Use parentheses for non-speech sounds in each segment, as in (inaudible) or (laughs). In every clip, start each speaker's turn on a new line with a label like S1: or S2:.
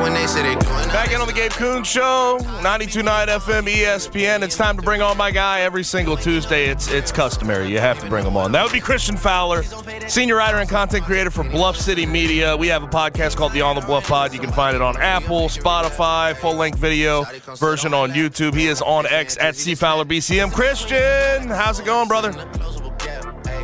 S1: When they say they doing
S2: Back in on the Gabe Kuhn Show, 92.9 FM ESPN. It's time to bring on my guy every single Tuesday. It's it's customary. You have to bring him on. That would be Christian Fowler, senior writer and content creator for Bluff City Media. We have a podcast called the On the Bluff Pod. You can find it on Apple, Spotify, full length video version on YouTube. He is on X at C Fowler BCM. Christian, how's it going, brother?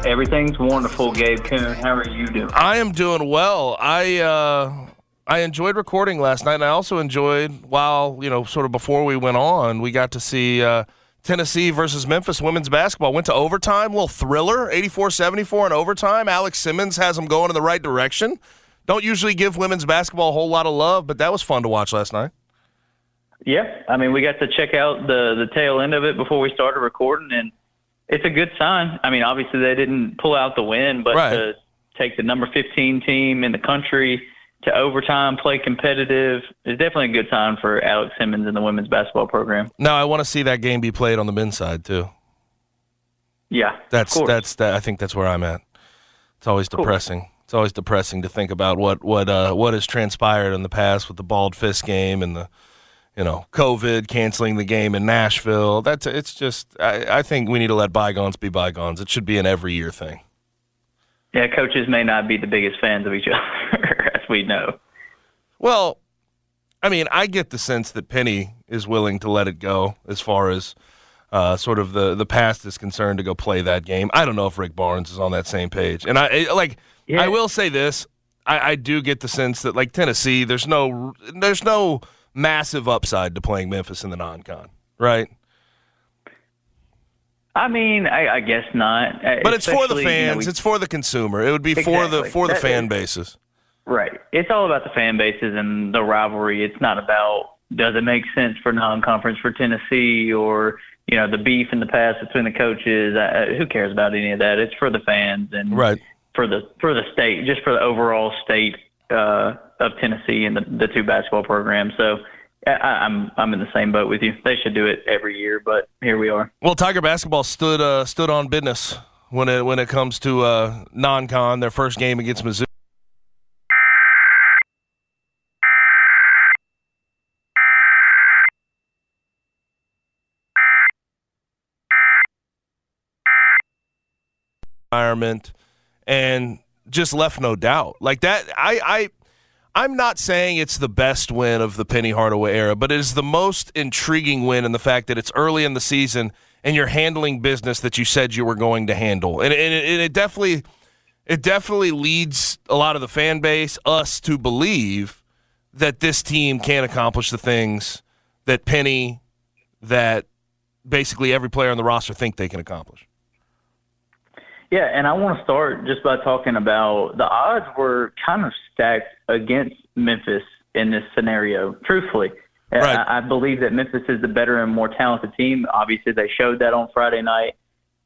S3: Everything's wonderful, Gabe Kuhn. How are you doing?
S2: I am doing well. I uh, I enjoyed recording last night, and I also enjoyed while you know, sort of before we went on, we got to see uh, Tennessee versus Memphis women's basketball. Went to overtime, little thriller, 84-74 in overtime. Alex Simmons has them going in the right direction. Don't usually give women's basketball a whole lot of love, but that was fun to watch last night.
S3: Yeah, I mean, we got to check out the the tail end of it before we started recording, and it's a good sign. I mean, obviously they didn't pull out the win, but
S2: Right.
S3: to take the number 15 team in the country to overtime, play competitive, is definitely a good sign for Alex Simmons and the women's basketball program.
S2: Now I want to see that game be played on the men's side too.
S3: Yeah,
S2: That's that's that. I think that's where I'm at. It's always depressing. It's always depressing to think about what what uh, what has transpired in the past with the bald fist game and the you know COVID canceling the game in Nashville. That's it's just I, I think we need to let bygones be bygones. It should be an every year thing.
S3: Yeah. Coaches may not be the biggest fans of each (laughs) other, as we know.
S2: Well, I mean, I get the sense that Penny is willing to let it go as far as uh, sort of the the past is concerned to go play that game. I don't know if Rick Barnes is on that same page, and I like.
S3: Yeah.
S2: I will say this: I, I do get the sense that like Tennessee, there's no there's no massive upside to playing Memphis in the non-con, right?
S3: I mean, I, I guess not. Uh,
S2: But it's for the
S3: especially, you know,
S2: fans.
S3: we-
S2: it's for the consumer. It would be for the for the
S3: That
S2: fan
S3: is-
S2: bases.
S3: Right. It's all about the fan bases and the rivalry. It's not about does it make sense for non-conference for Tennessee or you know the beef in the past between the coaches. Uh, who cares about any of that? It's for the fans and
S2: Right.
S3: for the for the state, just for the overall state uh, of Tennessee and the, the two basketball programs. So I, I'm I'm in the same boat with you. They should do it every year, but here we are.
S2: Well, Tiger basketball stood uh, stood on business when it when it comes to uh, non-con. Their first game against Mizzou. environment and just left no doubt like that i i i'm not saying it's the best win of the penny hardaway era but it is the most intriguing win in the fact that it's early in the season and you're handling business that you said you were going to handle. And, and, it, and it definitely it definitely leads a lot of the fan base us to believe that this team can accomplish the things that penny that basically every player on the roster think they can accomplish
S3: Yeah, and I want to start just by talking about the odds were kind of stacked against Memphis in this scenario. Truthfully,
S2: Right.
S3: I, I believe that Memphis is the better and more talented team. Obviously, they showed that on Friday night,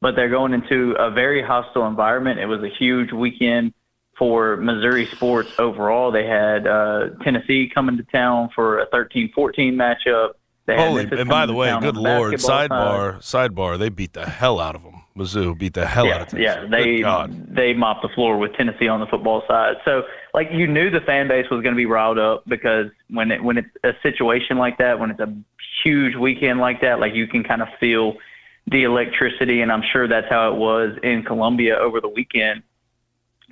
S3: but they're going into a very hostile environment. It was a huge weekend for Missouri sports overall. They had uh, Tennessee coming to town for a 13-14 matchup.
S2: Holy, and by the way, good lord,
S3: basketball side.
S2: sidebar, sidebar, they beat the hell out of them. Mizzou beat the hell out
S3: yeah,
S2: of Tennessee.
S3: yeah, they they mopped the floor with Tennessee on the football side. So, like, you knew the fan base was going to be riled up because when it when it's a situation like that, when it's a huge weekend like that, like you can kind of feel the electricity, and I'm sure that's how it was in Columbia over the weekend.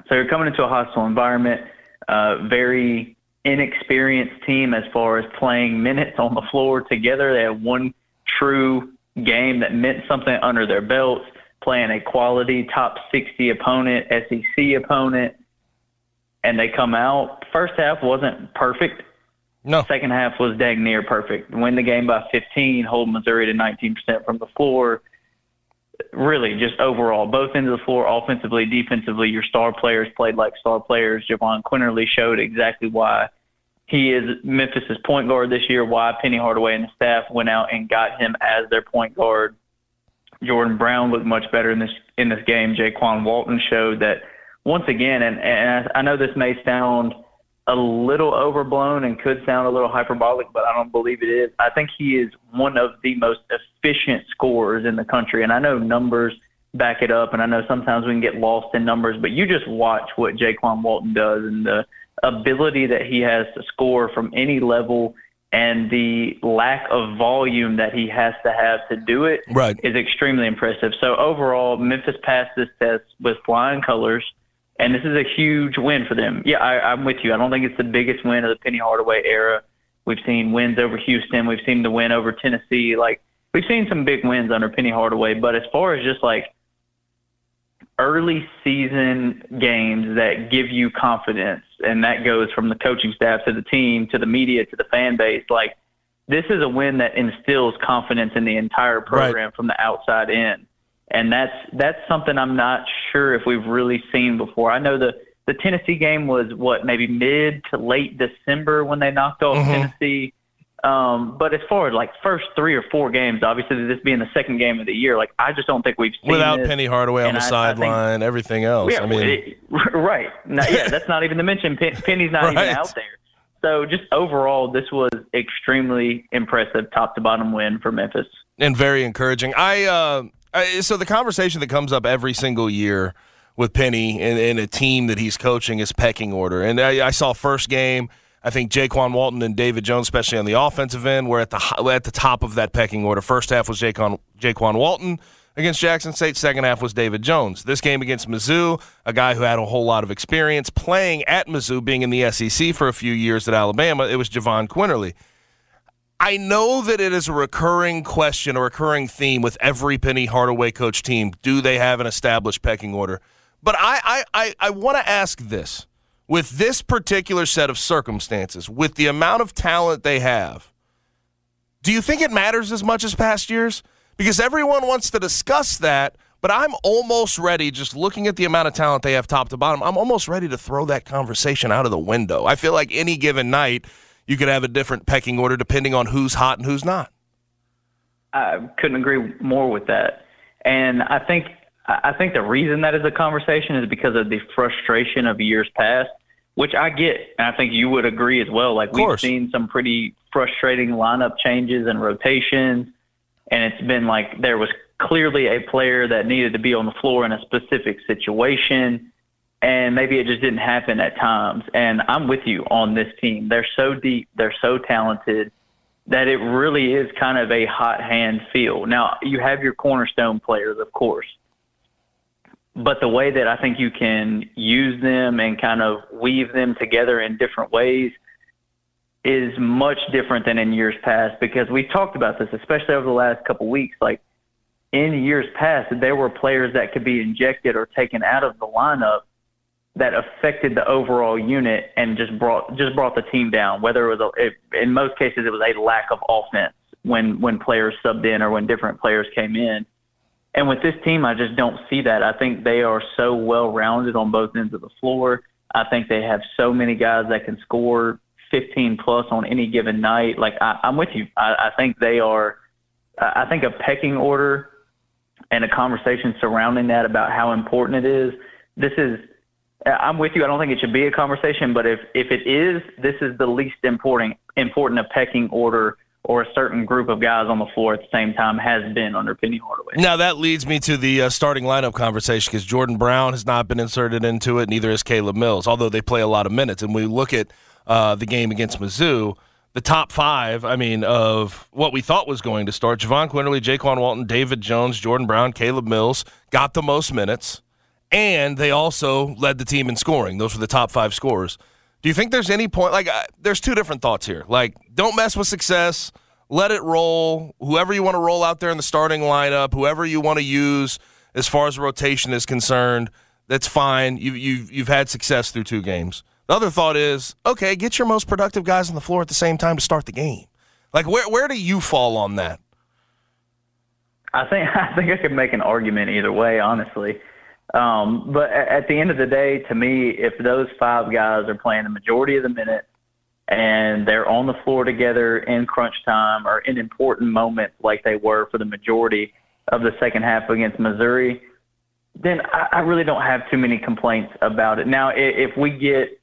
S3: So you're coming into a hostile environment, uh, very inexperienced team as far as playing minutes on the floor together. They had one true game that meant something under their belts, playing a quality top 60 opponent, SEC opponent, and they come out. First half wasn't perfect.
S2: No.
S3: Second half was dang near perfect. Win the game by 15, hold Missouri to 19% from the floor. Really, just overall, both ends of the floor, offensively, defensively, your star players played like star players. Jahvon Quinerly showed exactly why he is Memphis's point guard this year. Why Penny Hardaway and the staff went out and got him as their point guard. Jordan Brown looked much better in this in this game. Jaykwon Walton showed that once again, and, and I know this may sound a little overblown and could sound a little hyperbolic, but I don't believe it is. I think he is one of the most efficient scorers in the country, and I know numbers back it up, and I know sometimes we can get lost in numbers, but you just watch what Jaykwon Walton does and the ability that he has to score from any level and the lack of volume that he has to have to do it
S2: Right.
S3: is extremely impressive. So overall, Memphis passed this test with flying colors, and this is a huge win for them. Yeah, I, I'm with you. I don't think it's the biggest win of the Penny Hardaway era. We've seen wins over Houston. We've seen the win over Tennessee. Like we've seen some big wins under Penny Hardaway, but as far as just like early season games that give you confidence, and that goes from the coaching staff to the team to the media to the fan base. Like this is a win that instills confidence in the entire program from the outside in, and that's that's something I'm not sure if we've really seen before. I know the the Tennessee game was what maybe mid to late December when they knocked off mm-hmm. Tennessee. Um, but as far as like first three or four games, obviously this being the second game of the year, like I just don't think we've seen
S2: Without
S3: this.
S2: Penny Hardaway on the
S3: I- I think-
S2: sideline, everything else.
S3: Yeah,
S2: I mean,
S3: it- (laughs) right. No, yeah, that's not even to mention Pen- Penny's not (laughs)
S2: Right.
S3: even out there. So just overall, this was extremely impressive, top to bottom win for Memphis.
S2: and very encouraging. I, uh, I so the conversation that comes up every single year with Penny and, and a team that he's coaching is pecking order. And I, I saw first game. I think Jaykwon Walton and David Jones, especially on the offensive end, were at the at the top of that pecking order. First half was Jaykwon, Jaykwon Walton against Jackson State. Second half was David Jones. This game against Mizzou, a guy who had a whole lot of experience playing at Mizzou, being in the SEC for a few years at Alabama, it was Jahvon Quinerly. I know that it is a recurring question, a recurring theme with every Penny Hardaway coach team. Do they have an established pecking order? But I, I, I, I want to ask this with this particular set of circumstances, with the amount of talent they have, do you think it matters as much as past years? Because everyone wants to discuss that, but I'm almost ready, just looking at the amount of talent they have top to bottom, I'm almost ready to throw that conversation out of the window. I feel like any given night, you could have a different pecking order depending on who's hot and who's not.
S3: I couldn't agree more with that. And I think I think the reason that is a conversation is because of the frustration of years past, which I get, and I think you would agree as well. Like we've seen some pretty frustrating lineup changes and rotations, and it's been like there was clearly a player that needed to be on the floor in a specific situation, and maybe it just didn't happen at times. And I'm with you on this team. They're so deep, they're so talented that it really is kind of a hot hand feel. Now, you have your cornerstone players, of course, but the way that I think you can use them and kind of weave them together in different ways is much different than in years past because we've talked about this, especially over the last couple of weeks. Like in years past, there were players that could be injected or taken out of the lineup that affected the overall unit and just brought just brought the team down. Whether it was a, it, in most cases it was a lack of offense when when players subbed in or when different players came in. And with this team, I just don't see that. I think they are so well rounded on both ends of the floor. I think they have so many guys that can score 15 plus on any given night. Like I, I'm with you. I, I think they are. I think a pecking order and a conversation surrounding that about how important it is. This is. I'm with you. I don't think it should be a conversation, but if if it is, this is the least important important a pecking order or a certain group of guys on the floor at the same time has been under Penny Hardaway.
S2: Now that leads me to the uh, starting lineup conversation because Jordan Brown has not been inserted into it. Neither has Caleb Mills, although they play a lot of minutes. And we look at uh, the game against Mizzou, the top five. I mean, of what we thought was going to start: Jahvon Quinerly, Jaykwon Walton, David Jones, Jordan Brown, Caleb Mills got the most minutes, and they also led the team in scoring. Those were the top five scorers. Do you think there's any point? Like, uh, there's two different thoughts here. Like, don't mess with success. Let it roll. Whoever you want to roll out there in the starting lineup, whoever you want to use as far as rotation is concerned, that's fine. You, you've you've had success through two games. The other thought is, okay, get your most productive guys on the floor at the same time to start the game. Like, where where do you fall on that?
S3: I think (laughs) I think I could make an argument either way, honestly. Um, but at the end of the day, to me, if those five guys are playing the majority of the minutes and they're on the floor together in crunch time or in important moments like they were for the majority of the second half against Missouri, then I, I really don't have too many complaints about it. Now, if we get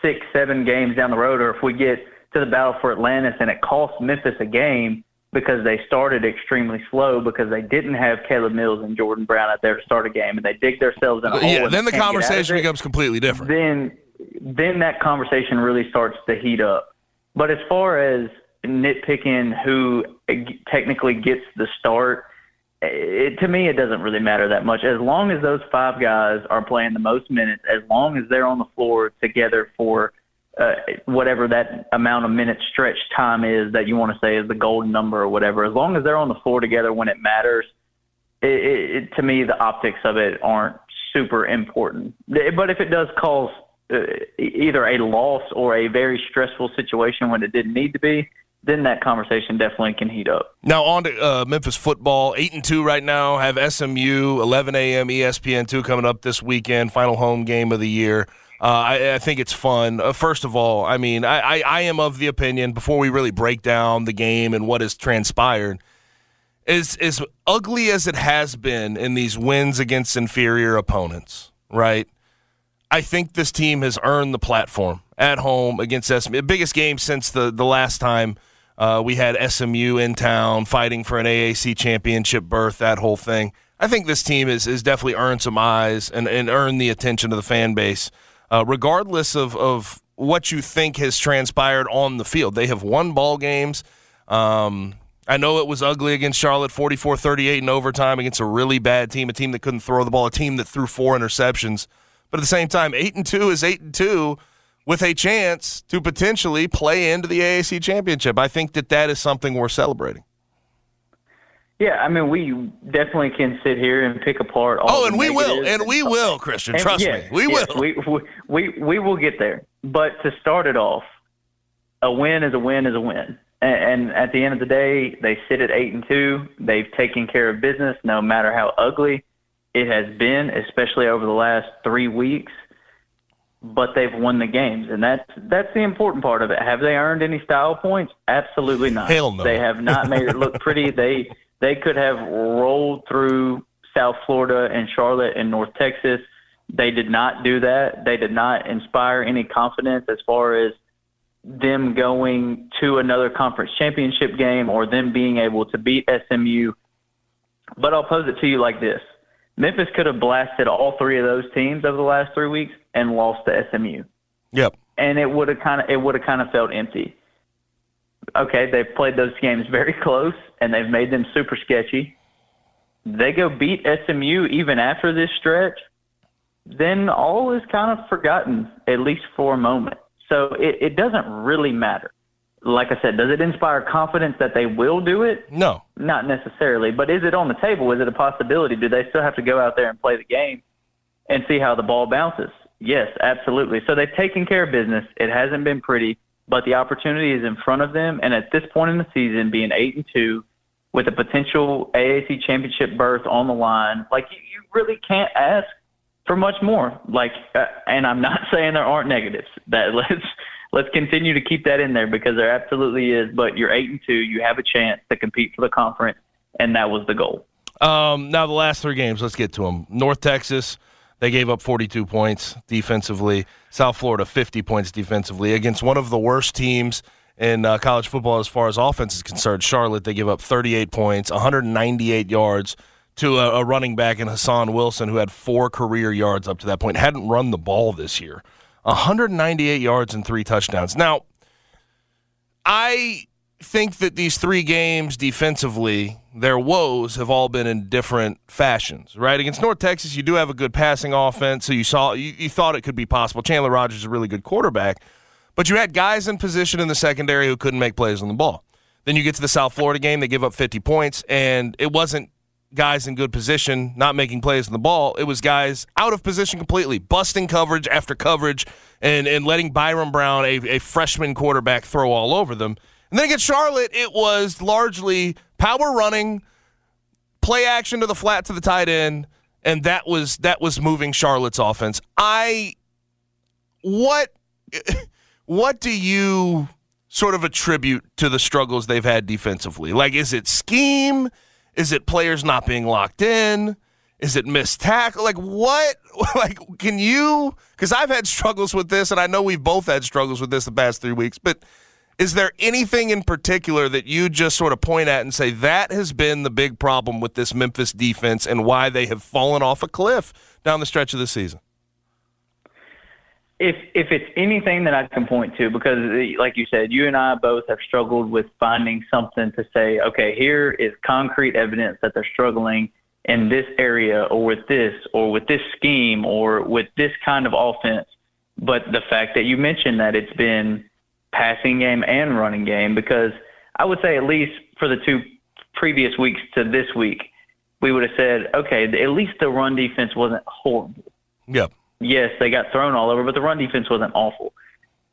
S3: six, seven games down the road, or if we get to the battle for Atlantis and it costs Memphis a game because they started extremely slow because they didn't have Caleb Mills and Jordan Brown out there to start a game and they dig themselves in a hole.
S2: Yeah, then the conversation becomes completely different.
S3: Then, then that conversation really starts to heat up. But as far as nitpicking who technically gets the start, it, to me, it doesn't really matter that much. As long as those five guys are playing the most minutes, as long as they're on the floor together for uh, whatever that amount of minute stretch time is that you want to say is the golden number or whatever, as long as they're on the floor together when it matters, it, it, it, to me, the optics of it aren't super important. But if it does cause uh, either a loss or a very stressful situation when it didn't need to be, then that conversation definitely can heat up.
S2: Now on to uh, Memphis football, eight and two right now. Have SMU 11 a.m. ESPN two coming up this weekend. Final home game of the year. Uh, I, I, think it's fun. Uh, first of all, I mean, I, I, I, am of the opinion before we really break down the game and what has transpired, is as ugly as it has been in these wins against inferior opponents, right? I think this team has earned the platform at home against SMU. Biggest game since the the last time uh, we had SMU in town fighting for an AAC championship berth. That whole thing. I think this team has, has definitely earned some eyes and, and earned the attention of the fan base uh, regardless of, of what you think has transpired on the field. They have won ball games. Um, I know it was ugly against Charlotte, 44 38 in overtime against a really bad team, a team that couldn't throw the ball, a team that threw four interceptions. But at the same time, 8 and 2 is 8 and 2 with a chance to potentially play into the AAC championship. I think that that is something worth celebrating.
S3: Yeah, I mean, we definitely can sit here and pick apart all.
S2: Oh, and we will, and we will, Christian. Trust
S3: yes,
S2: me, we
S3: yes,
S2: will.
S3: We, we we we will get there. But to start it off, a win is a win is a win. And, and at the end of the day, they sit at eight and two. They've taken care of business, no matter how ugly it has been, especially over the last three weeks. But they've won the games, and that's that's the important part of it. Have they earned any style points? Absolutely not.
S2: Hell no.
S3: They have not made it look pretty. They they could have rolled through South Florida and Charlotte and North Texas. They did not do that. They did not inspire any confidence as far as them going to another conference championship game or them being able to beat SMU. But I'll pose it to you like this Memphis could have blasted all three of those teams over the last three weeks and lost to SMU.
S2: Yep.
S3: And it would have kind of it would have kind of felt empty okay, they've played those games very close and they've made them super sketchy. They go beat SMU even after this stretch, then all is kind of forgotten, at least for a moment. So it, it doesn't really matter. Like I said, does it inspire confidence that they will do it?
S2: No.
S3: Not necessarily. But is it on the table? Is it a possibility? Do they still have to go out there and play the game and see how the ball bounces? Yes, absolutely. So they've taken care of business. It hasn't been pretty but the opportunity is in front of them. And at this point in the season, being eight and two, with a potential AAC championship berth on the line, like you, you really can't ask for much more. Like, uh, and I'm not (laughs) saying there aren't negatives. That (laughs) let's let's continue to keep that in there because there absolutely is. But you're eight and two, you have a chance to compete for the conference, and that was the goal.
S2: Um, now the last three games, let's get to them. North Texas they gave up 42 points defensively. South Florida, 50 points defensively against one of the worst teams in uh, college football as far as offense is concerned. Charlotte, they give up 38 points, 198 yards to a, a, running back in Hahsaun Wilson, who had four career yards up to that point, hadn't run the ball this year. 198 yards and three touchdowns. Now, I think that these three games defensively, their woes have all been in different fashions, right? Against North Texas, you do have a good passing offense, so you saw you, you thought it could be possible. Chandler Rogers is a really good quarterback, but you had guys in position in the secondary who couldn't make plays on the ball. Then you get to the South Florida game, they give up 50 points, and it wasn't guys in good position not making plays on the ball. It was guys out of position completely, busting coverage after coverage, and, and letting Byron Brown, a, a freshman quarterback, throw all over them. And then against Charlotte, it was largely power running, play action to the flat to the tight end, and that was that was moving Charlotte's offense. I what (laughs) what do you sort of attribute to the struggles they've had defensively? Like is it scheme? Is it players not being locked in? Is it missed tackle? Like what? (laughs) Like can you? Because I've had struggles with this, and I know we've both had struggles with this the past three weeks. But is there anything in particular that you just sort of point at and say that has been the big problem with this Memphis defense and why they have fallen off a cliff down the stretch of the season?
S3: If if it's anything that I can point to, because like you said, you and I both have struggled with finding something to say. Okay, here is concrete evidence that they're struggling in this area, or with this, or with this scheme, or with this kind of offense. But the fact that you mentioned that it's been passing game and running game because I would say at least for the two previous weeks to this week, we would have said, okay, at least the run defense wasn't horrible.
S2: Yep.
S3: Yes, they got thrown all over, but the run defense wasn't awful.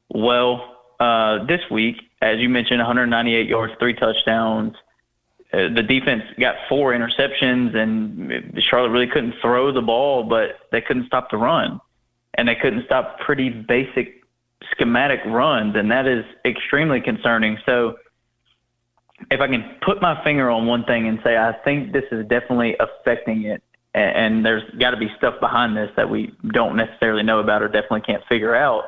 S3: Well, uh, this week, as you mentioned, 198 yards, three touchdowns. Uh, the defense got four interceptions, and Charlotte really couldn't throw the ball, but they couldn't stop the run, and they couldn't stop pretty basic schematic runs, and that is extremely concerning. So, if I can put my finger on one thing and say I think this is definitely affecting it, and there's got to be stuff behind this that we don't necessarily know about or definitely can't figure out.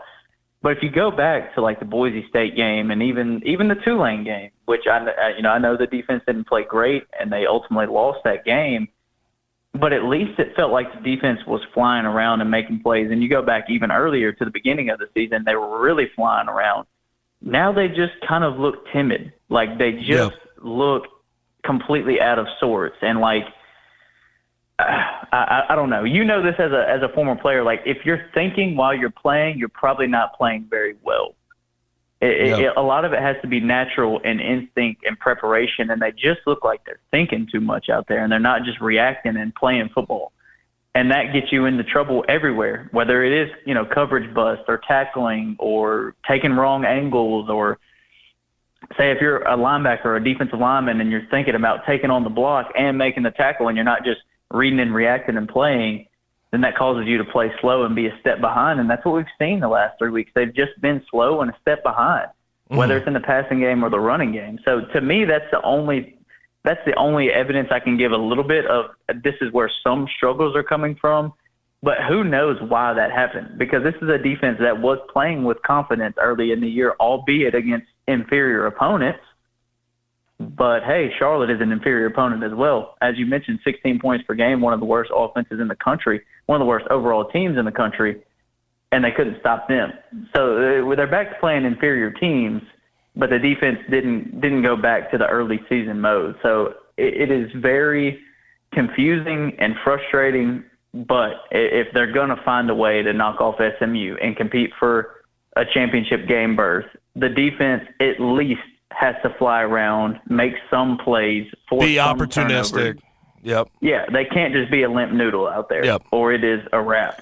S3: But if you go back to like the Boise State game and even even the Tulane game, which I you know I know the defense didn't play great and they ultimately lost that game, but at least it felt like the defense was flying around and making plays. And you go back even earlier to the beginning of the season, they were really flying around. Now they just kind of look timid, like they just look completely out of sorts, and like uh, I, I don't know. You know this as a as a former player. Like if you're thinking while you're playing, you're probably not playing very well. It, yep. it, a lot of it has to be natural and instinct and preparation, and they just look like they're thinking too much out there, and they're not just reacting and playing football. And that gets you into trouble everywhere, whether it is you know coverage bust or tackling or taking wrong angles or say if you're a linebacker or a defensive lineman and you're thinking about taking on the block and making the tackle, and you're not just reading and reacting and playing then that causes you to play slow and be a step behind. And that's what we've seen the last three weeks. They've just been slow and a step behind, mm-hmm. whether it's in the passing game or the running game. So to me, that's the only that's the only evidence I can give a little bit of this is where some struggles are coming from. But who knows why that happened? Because this is a defense that was playing with confidence early in the year, albeit against inferior opponents. But hey, Charlotte is an inferior opponent as well. As you mentioned, 16 points per game, one of the worst offenses in the country, one of the worst overall teams in the country, and they couldn't stop them. So uh, they're back to playing inferior teams, but the defense didn't didn't go back to the early season mode. So it, it is very confusing and frustrating. But if they're going to find a way to knock off SMU and compete for a championship game berth, the defense at least has to fly around, make some plays, for
S2: be opportunistic.
S3: Turnovers.
S2: Yep.
S3: Yeah, they can't just be a limp noodle out there,
S2: yep.
S3: or it is a wrap.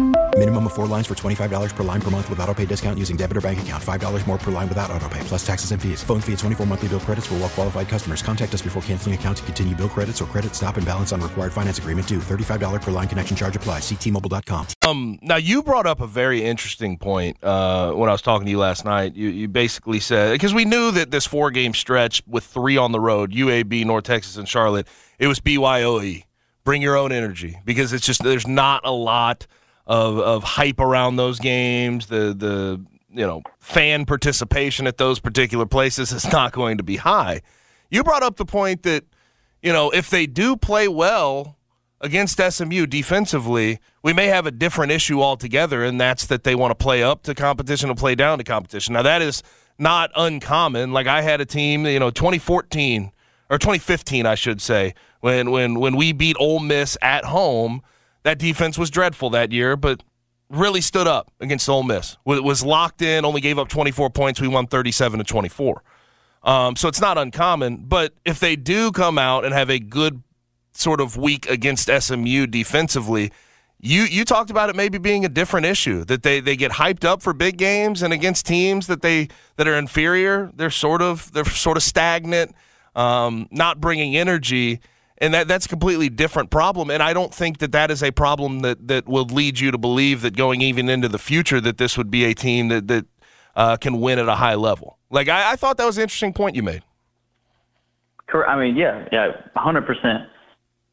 S4: Minimum of four lines for $25 per line per month with auto pay discount using debit or bank account. $5 more per line without auto pay, plus taxes and fees. Phone fee at 24 monthly bill credits for well qualified customers. Contact us before canceling account to continue bill credits or credit stop and balance on required finance agreement due. $35 per line connection charge applies. Ctmobile.com.
S2: Um, now, you brought up a very interesting point uh, when I was talking to you last night. You, you basically said, because we knew that this four game stretch with three on the road, UAB, North Texas, and Charlotte, it was BYOE. Bring your own energy because it's just, there's not a lot – of of hype around those games, the the you know fan participation at those particular places is (laughs) not going to be high. You brought up the point that you know if they do play well against SMU defensively, we may have a different issue altogether, and that's that they want to play up to competition and play down to competition. Now that is not uncommon. Like I had a team, you know, 2014 or 2015, I should say, when when when we beat Ole Miss at home that defense was dreadful that year, but really stood up against Ole Miss. Was locked in, only gave up 24 points. We won 37 to 24. Um, so it's not uncommon. But if they do come out and have a good sort of week against SMU defensively, you you talked about it maybe being a different issue that they, they get hyped up for big games and against teams that they that are inferior. They're sort of they're sort of stagnant, um, not bringing energy and that that's a completely different problem. And I don't think that that is a problem that that will lead you to believe that going even into the future that this would be a team that that uh, can win at a high level. Like I, I thought that was an interesting point you made. Correct.
S3: I mean, yeah, yeah, hundred percent.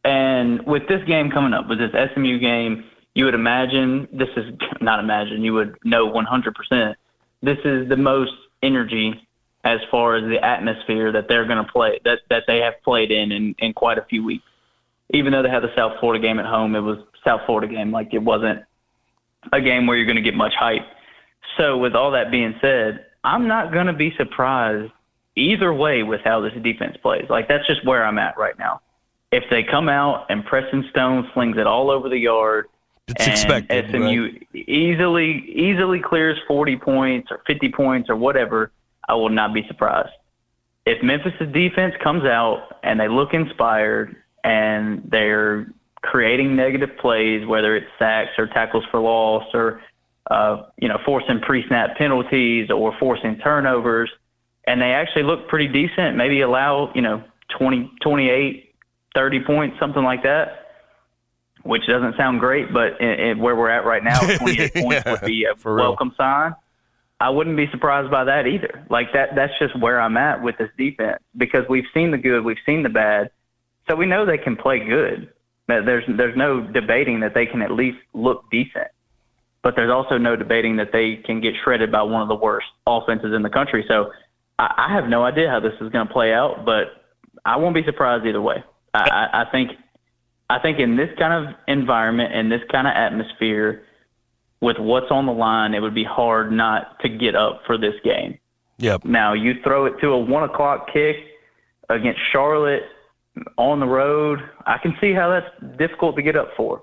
S3: And with this game coming up, with this SMU game, you would imagine this is (laughs) not imagine. You would know one hundred percent. This is the most energy as far as the atmosphere that they're going to play that that they have played in, in in quite a few weeks. Even though they had the South Florida game at home, it was South Florida game. Like it wasn't a game where you're going to get much hype. So with all that being said, I'm not going to be surprised either way with how this defense plays. Like that's just where I'm at right now. If they come out and Preston Stone slings it all over the yard,
S2: it's
S3: and
S2: expected,
S3: SMU
S2: right?
S3: easily easily clears 40 points or 50 points or whatever, I will not be surprised. If Memphis' defense comes out and they look inspired and they're creating negative plays, whether it's sacks or tackles for loss or uh, you know forcing pre-snap penalties or forcing turnovers, and they actually look pretty decent, maybe allow you know 20, 28, 30 points, something like that. Which doesn't sound great, but in, in where we're at right now, (laughs) 28 points
S2: Yeah,
S3: would be a
S2: for real.
S3: welcome sign. I wouldn't be surprised by that either. Like that that's just where I'm at with this defense because we've seen the good, we've seen the bad. So we know they can play good. There's there's no debating that they can at least look decent. But there's also no debating that they can get shredded by one of the worst offenses in the country. So I, I have no idea how this is going to play out, but I won't be surprised either way. I, I, think I think in this kind of environment and this kind of atmosphere, with what's on the line, it would be hard not to get up for this game.
S2: Yep.
S3: Now you throw it to a one o'clock kick against Charlotte on the road. I can see how that's difficult to get up for.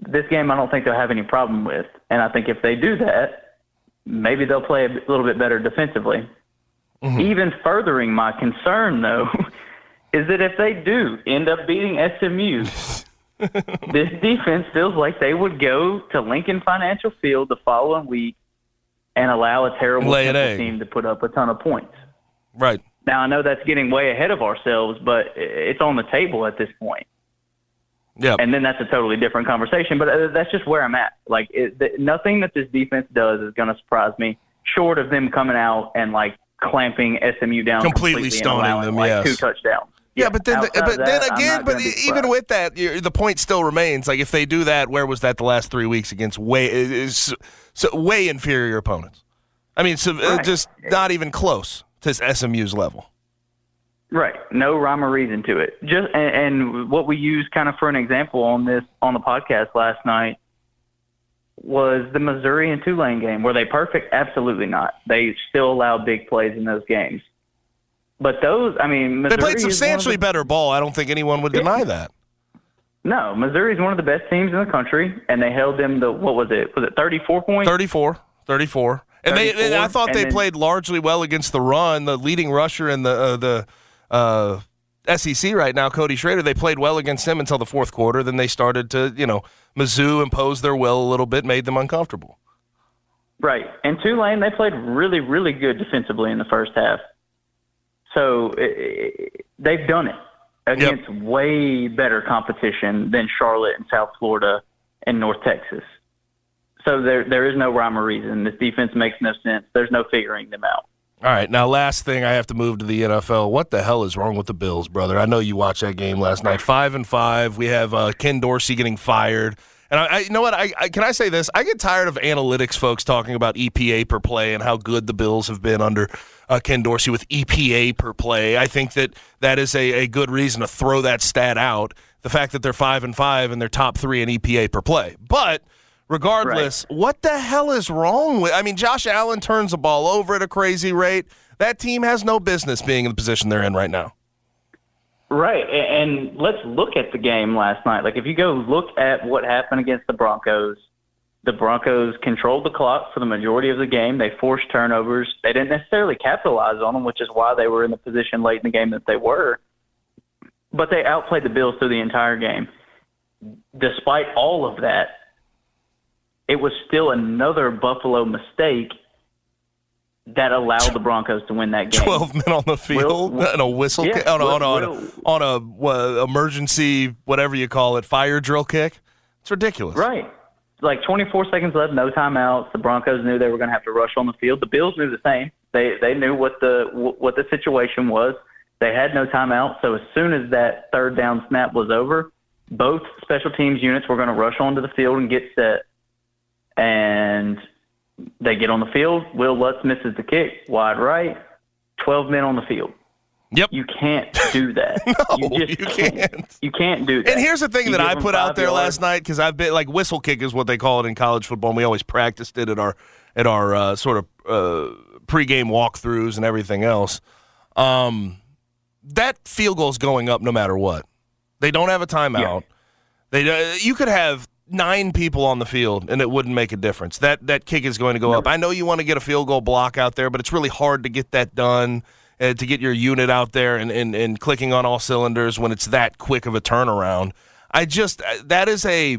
S3: This game, I don't think they'll have any problem with, and I think if they do that, maybe they'll play a little bit better defensively. Mm-hmm. Even furthering my concern, though, (laughs) is that if they do end up beating SMU, (laughs) (laughs) this defense feels like they would go to Lincoln Financial Field the following week and allow a terrible
S2: Lay an
S3: Temple
S2: egg.
S3: team to put up a ton of points.
S2: Right.
S3: Now I know that's getting way ahead of ourselves, but it's on the table at this point.
S2: Yep.
S3: And then that's a totally different conversation. But uh, that's just where I'm at. Like it, th- nothing that this defense does is going to surprise me, short of them coming out and like clamping SMU down
S2: Completely
S3: and
S2: stoning them,
S3: like,
S2: yes.
S3: Two touchdowns.
S2: Yeah, but then,
S3: of
S2: but then
S3: that, I'm
S2: again, but even with that, the point still remains. Like if they do that, where was that the last three weeks against way is so way inferior opponents? I mean, so uh,
S3: Right.
S2: just not even close to SMU's level.
S3: Right. No rhyme or reason to it. Just and, and what we used kind of for an example on this on the podcast last night was the Missouri and Tulane game. Were they perfect? Absolutely not. They still allowed big plays in those games. But those, I mean, Missouri
S2: they played substantially
S3: the-
S2: better ball. I don't think anyone would deny that.
S3: No, Missouri is one of the best teams in the country, and they held them to what was it? Was it 34 points?
S2: 34, 34. And they, and I thought they
S3: then-
S2: played largely well against the run. The leading rusher in the uh, the uh, SEC right now, Cody Schrader, they played well against him until the fourth quarter. Then they started to, you know, Mizzou imposed their will a little bit, made them uncomfortable.
S3: Right. And Tulane, they played really, really good defensively in the first half. So i i they've done it against way better competition than Charlotte and South Florida and North Texas. So there, there is no rhyme or reason. This defense makes no sense. There's no figuring them out.
S2: All right, now last thing I have to move to the NFL. What the hell is wrong with the Bills, brother? I know you watched that game last night. Five and five. We have uh, Ken Dorsey getting fired, and I, I you know what? I, I can I say this? I get tired of analytics folks talking about EPA per play and how good the Bills have been under uh, Ken Dorsey with EPA per play. I think that that is a, a good reason to throw that stat out. The fact that they're five and five and they're top three in EPA per play, but. Regardless, what the hell is wrong with? I mean, Josh Allen turns the ball over at a crazy rate. That team has no business being in the position they're in right now.
S3: Right. And let's look at the game last night. Like, if you go look at what happened against the Broncos, the Broncos controlled the clock for the majority of the game. They forced turnovers. They didn't necessarily capitalize on them, which is why they were in the position late in the game that they were. But they outplayed the Bills through the entire game. Despite all of that, it was still another Buffalo mistake that allowed the Broncos to win that game.
S2: Twelve men on the field
S3: Will-
S2: and a whistle
S3: Yeah,
S2: kick, on, a, on, on,
S3: Will-
S2: a, on a what, emergency whatever you call it fire drill kick. It's ridiculous.
S3: Right. Like 24 seconds left, no timeouts. The Broncos knew they were going to have to rush on the field. The Bills knew the same. They they knew what the what the situation was. They had no timeout. So as soon as that third down snap was over, both special teams units were going to rush onto the field and get set. And they get on the field. Wil Lutz misses the kick, wide right. 12 men on the field.
S2: Yep.
S3: You can't do that. (laughs)
S2: No,
S3: you just
S2: you
S3: can't. You can't do that.
S2: And here's the thing
S3: You
S2: that I put out there
S3: yards.
S2: last night because I've been like whistle kick is what they call it in college football. and We always practiced it at our at our uh, sort of uh, pregame walkthroughs and everything else. Um, that field goal is going up no matter what. They don't have a timeout. They uh, you could have nine people on the field and it wouldn't make a difference. That that kick is going to go up. I know you want to get a field goal block out there, but it's really hard to get that done. Uh, to get your unit out there and, and, and clicking on all cylinders when it's that quick of a turnaround. I just uh, that is a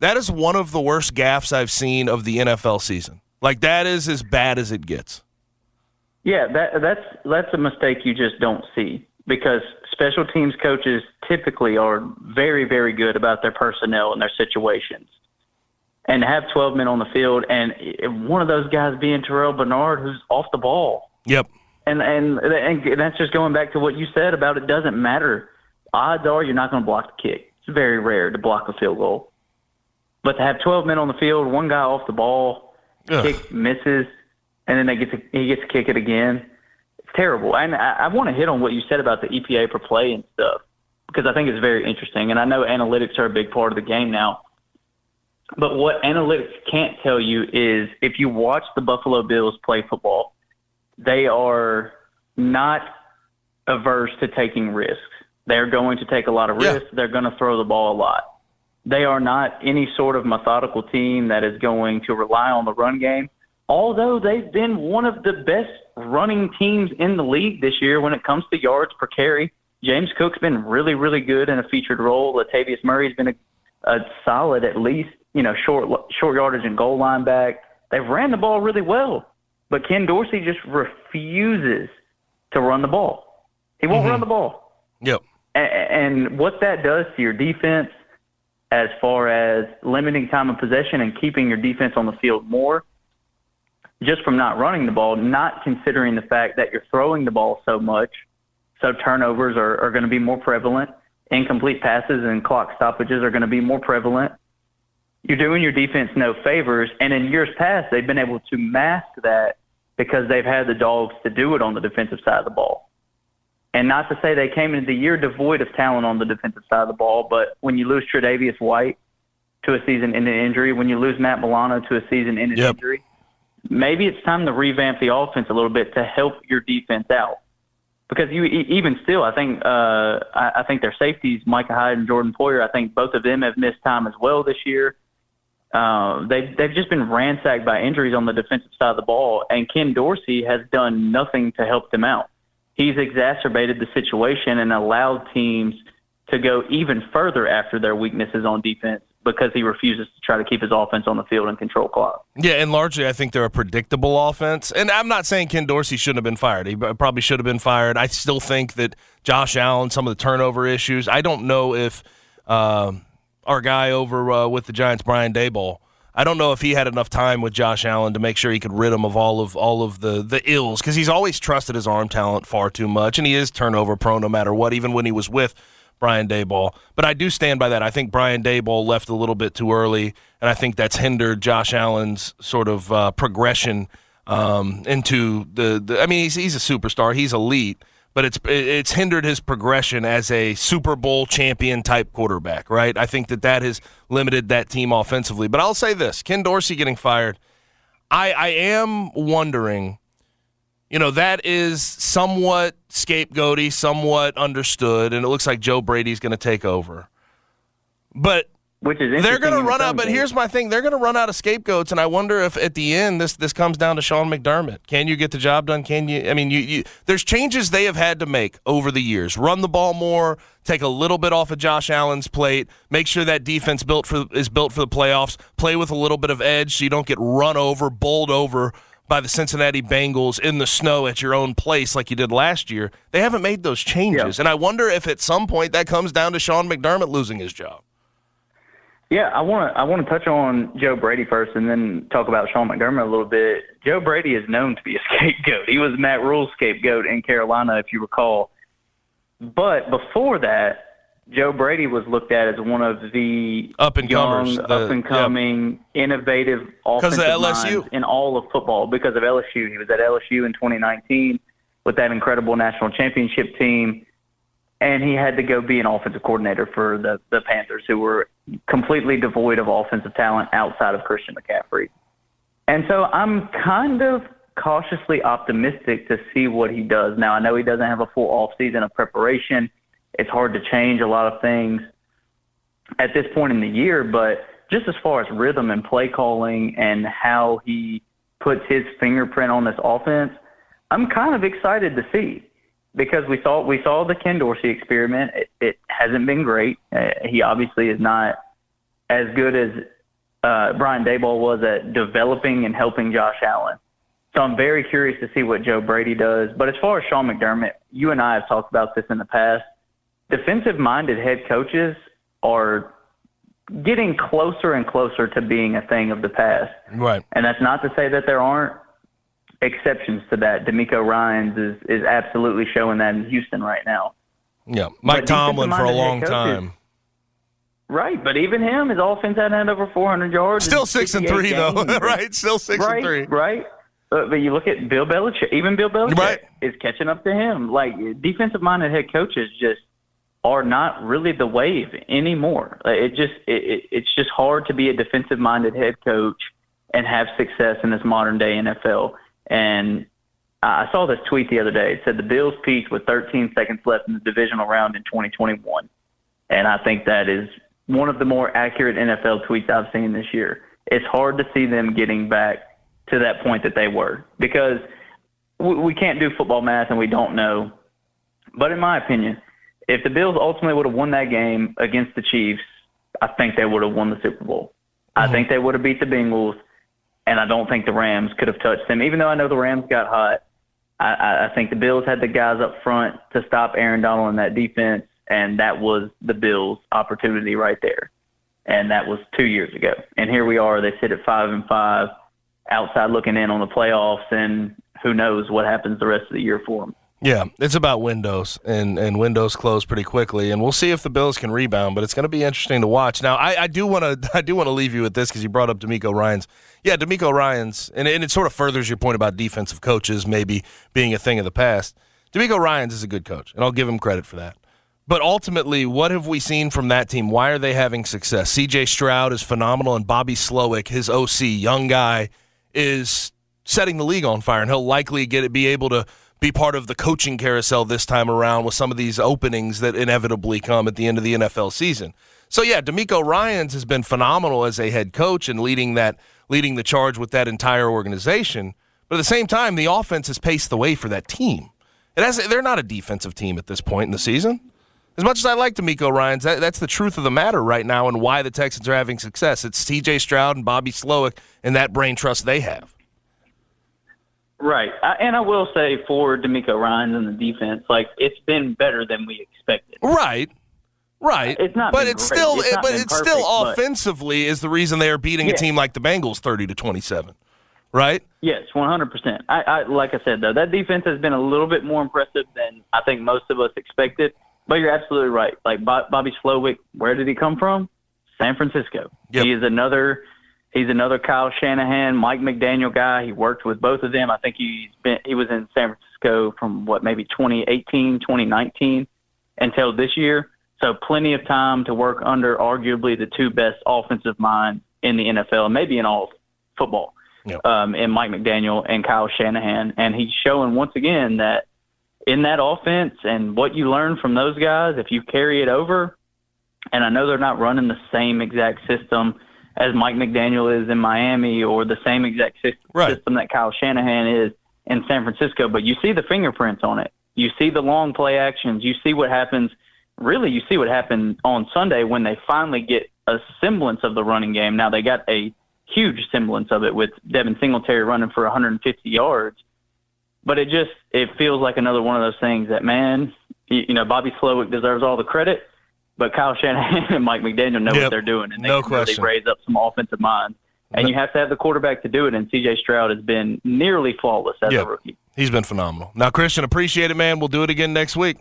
S2: that is one of the worst gaffes I've seen of the NFL season. Like that is as bad as it gets.
S3: Yeah, that that's that's a mistake you just don't see because special teams coaches typically are very very good about their personnel and their situations. And to have 12 men on the field and one of those guys being Terrel Bernard who's off the ball.
S2: Yep.
S3: And and and that's just going back to what you said about it doesn't matter. Odds are you're not going to block the kick. It's very rare to block a field goal. But to have 12 men on the field, one guy off the ball,
S2: Ugh.
S3: kick misses, and then they get to, he gets to kick it again. Terrible. And I, I want to hit on what you said about the EPA per play and stuff because I think it's very interesting. And I know analytics are a big part of the game now. But what analytics can't tell you is if you watch the Buffalo Bills play football, they are not averse to taking risks. They're going to take a lot of
S2: Yeah.
S3: risks. They're going to throw the ball a lot. They are not any sort of methodical team that is going to rely on the run game. Although they've been one of the best running teams in the league this year when it comes to yards per carry. James Cook's been really, really good in a featured role. Latavius Murray's been a, a solid, at least, you know, short short yardage and goal line back. They've ran the ball really well, but Ken Dorsey just refuses to run the ball. He won't mm-hmm. run the ball.
S2: Yep.
S3: A- And what that does to your defense, as far as limiting time of possession and keeping your defense on the field more, just from not running the ball, not considering the fact that you're throwing the ball so much, so turnovers are, are going to be more prevalent. Incomplete passes and clock stoppages are going to be more prevalent. You're doing your defense no favors. And in years past, they've been able to mask that because they've had the dogs to do it on the defensive side of the ball. And not to say they came into the year devoid of talent on the defensive side of the ball, but when you lose Tre'Davious White to a season-ending injury, when you lose Matt Milano to a season-ending
S2: Yep.
S3: injury, maybe it's time to revamp the offense a little bit to help your defense out. Because you even still, I think uh, I, I think their safeties, Micah Hyde and Jordan Poyer, I think both of them have missed time as well this year. Uh, they've they've just been ransacked by injuries on the defensive side of the ball, and Ken Dorsey has done nothing to help them out. He's exacerbated the situation and allowed teams to go even further after their weaknesses on defense because he refuses to try to keep his offense on the field and control clock.
S2: Yeah, and largely I think they're a predictable offense. And I'm not saying Ken Dorsey shouldn't have been fired. He probably should have been fired. I still think that Josh Allen, some of the turnover issues, I don't know if um, our guy over uh, with the Giants, Brian Daboll, I don't know if he had enough time with Josh Allen to make sure he could rid him of all of all of the the ills because he's always trusted his arm talent far too much, and he is turnover prone no matter what, even when he was with Brian Daboll. But I do stand by that. I think Brian Daboll left a little bit too early, and I think that's hindered Josh Allen's sort of uh, progression um, into the, the. I mean, he's he's a superstar. He's elite. But it's it's hindered his progression as a Super Bowl champion type quarterback, right? I think that that has limited that team offensively. But I'll say this: Ken Dorsey getting fired, I I am wondering you know, that is somewhat scapegoaty, somewhat understood, and it looks like Joe Brady's going to take over. But
S3: which is
S2: they're going to run out. But here's my thing: they're going to run out of scapegoats, and I wonder if at the end this this comes down to Sean McDermott. Can you get the job done? Can you? I mean, you, you there's changes they have had to make over the years. Run the ball more, take a little bit off of Josh Allen's plate, make sure that defense built for is built for the playoffs. Play with a little bit of edge so you don't get run over, bowled over by the Cincinnati Bengals in the snow at your own place like you did last year. They haven't made those changes, and I wonder if at some point that comes down to Sean McDermott losing his job.
S3: Yeah, I want to I want to touch on Joe Brady first, and then talk about Sean McDermott a little bit. Joe Brady is known to be a (laughs) scapegoat. He was Matt Rhule's scapegoat in Carolina, if you recall. But before that, Joe Brady was looked at as one of the
S2: Up and comers,
S3: up and coming, innovative offensive
S2: of
S3: minds in all of football because of LSU. He was at LSU in 2019 with that incredible national championship team and he had to go be an offensive coordinator for the the Panthers, who were completely devoid of offensive talent outside of Christian McCaffrey. And so I'm kind of cautiously optimistic to see what he does. Now I know he doesn't have a full off season of preparation. It's hard to change a lot of things at this point in the year, but just as far as rhythm and play calling and how he puts his fingerprint on this offense, I'm kind of excited to see because we saw we saw the Ken Dorsey experiment. It, it hasn't been great. Uh, he obviously is not as good as uh, Brian Daboll was at developing and helping Josh Allen. So I'm very curious to see what Joe Brady does. But as far as Sean McDermott, you and I have talked about this in the past. Defensive-minded head coaches are getting closer and closer to being a thing of the past.
S2: Right.
S3: And that's not to say that there aren't exceptions to that. DeMeco Ryans is is absolutely showing that in Houston right now.
S2: Yeah. Mike
S3: But
S2: Tomlin for a long time.
S3: Right, but even him, his offense hadn't had over 400 yards. (laughs)
S2: Still six and
S3: 58
S2: three though, right? Still six
S3: right,
S2: and three.
S3: Right, but, but you look at Bill Belichick. Even Bill Belichick
S2: Right.
S3: is catching up to him. Like defensive-minded head coaches just are not really the wave anymore. It just it, it, it's just hard to be a defensive-minded head coach and have success in this modern day NFL. And I saw this tweet the other day. It said the Bills peaked with 13 seconds left in the divisional round in 2021, and I think that is one of the more accurate NFL tweets I've seen this year. It's hard to see them getting back to that point that they were because we, we can't do football math and we don't know. But in my opinion, if the Bills ultimately would have won that game against the Chiefs, I think they would have won the Super Bowl. I mm-hmm. think they would have beat the Bengals, and I don't think the Rams could have touched them. Even though I know the Rams got hot, I, I, I think the Bills had the guys up front to stop Aaron Donald in that defense, and that was the Bills' opportunity right there. And that was two years ago. And here we are. They sit at five and five, outside looking in on the playoffs, and who knows what happens the rest of the year for them.
S2: Yeah, it's about windows, and, and windows close pretty quickly, and we'll see if the Bills can rebound. But it's going to be interesting to watch. Now, I, do want to I do want to (laughs) leave you with this because you brought up DeMeco Ryans. Yeah, DeMeco Ryans, and, and it sort of furthers your point about defensive coaches maybe being a thing of the past. DeMeco Ryans is a good coach, and I'll give him credit for that. But ultimately, what have we seen from that team? Why are they having success? CJ Stroud is phenomenal, and Bobby Slowik, his OC, young guy, is setting the league on fire, and he'll likely get it, be able to be part of the coaching carousel this time around with some of these openings that inevitably come at the end of the NFL season. So yeah, DeMeco Ryans has been phenomenal as a head coach and leading that leading the charge with that entire organization. But at the same time, the offense has paced the way for that team. It has, they're not a defensive team at this point in the season. As much as I like DeMeco Ryans, that, that's the truth of the matter right now and why the Texans are having success. It's CJ Stroud and Bobby Slowik and that brain trust they have.
S3: Right. I, and I will say for DeMeco Ryans and the defense, like it's been better than we expected.
S2: Right. Right.
S3: It's not
S2: but it's
S3: great.
S2: still
S3: It's
S2: it, but it's
S3: perfect,
S2: still
S3: but-
S2: offensively is the reason they are beating a team like the Bengals 30 to 27. Right?
S3: Yes, one hundred percent. I, I like I said though, that defense has been a little bit more impressive than I think most of us expected. But you're absolutely right. Like Bo- Bobby Slowik, where did he come from? San Francisco.
S2: Yep.
S3: He is another. He's another Kyle Shanahan, Mike McDaniel guy. He worked with both of them. I think he's been. He was in San Francisco from what maybe 2018, 2019 until this year. So plenty of time to work under arguably the two best offensive minds in the NFL, maybe in all football um, in Mike McDaniel and Kyle Shanahan. And he's showing once again that in that offense and what you learn from those guys, if you carry it over, and I know they're not running the same exact system as Mike McDaniel is in Miami or the same exact sys-
S2: Right.
S3: system that Kyle Shanahan is in San Francisco, but you see the fingerprints on it. You see the long play actions. You see what happens. Really, you see what happened on Sunday when they finally get a semblance of the running game. Now they got a huge semblance of it with Devin Singletary running for 150 yards. But it just it feels like another one of those things that man, you, you know, Bobby Slowik deserves all the credit, but Kyle Shanahan (laughs) and Mike McDaniel know
S2: Yep.
S3: what they're doing, and they
S2: No
S3: really raise up some offensive minds. And you have to have the quarterback to do it. And C.J. Stroud has been nearly flawless as
S2: Yeah.
S3: a rookie.
S2: He's been phenomenal. Now, Christian, appreciate it, man. We'll do it again next week.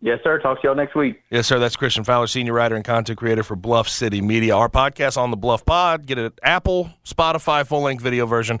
S3: Yes, sir. Talk to y'all next week.
S2: Yes, sir. That's Christian Fowler, senior writer and content creator for Bluff City Media. Our podcast on the Bluff Pod. Get it at Apple, Spotify, full length video version.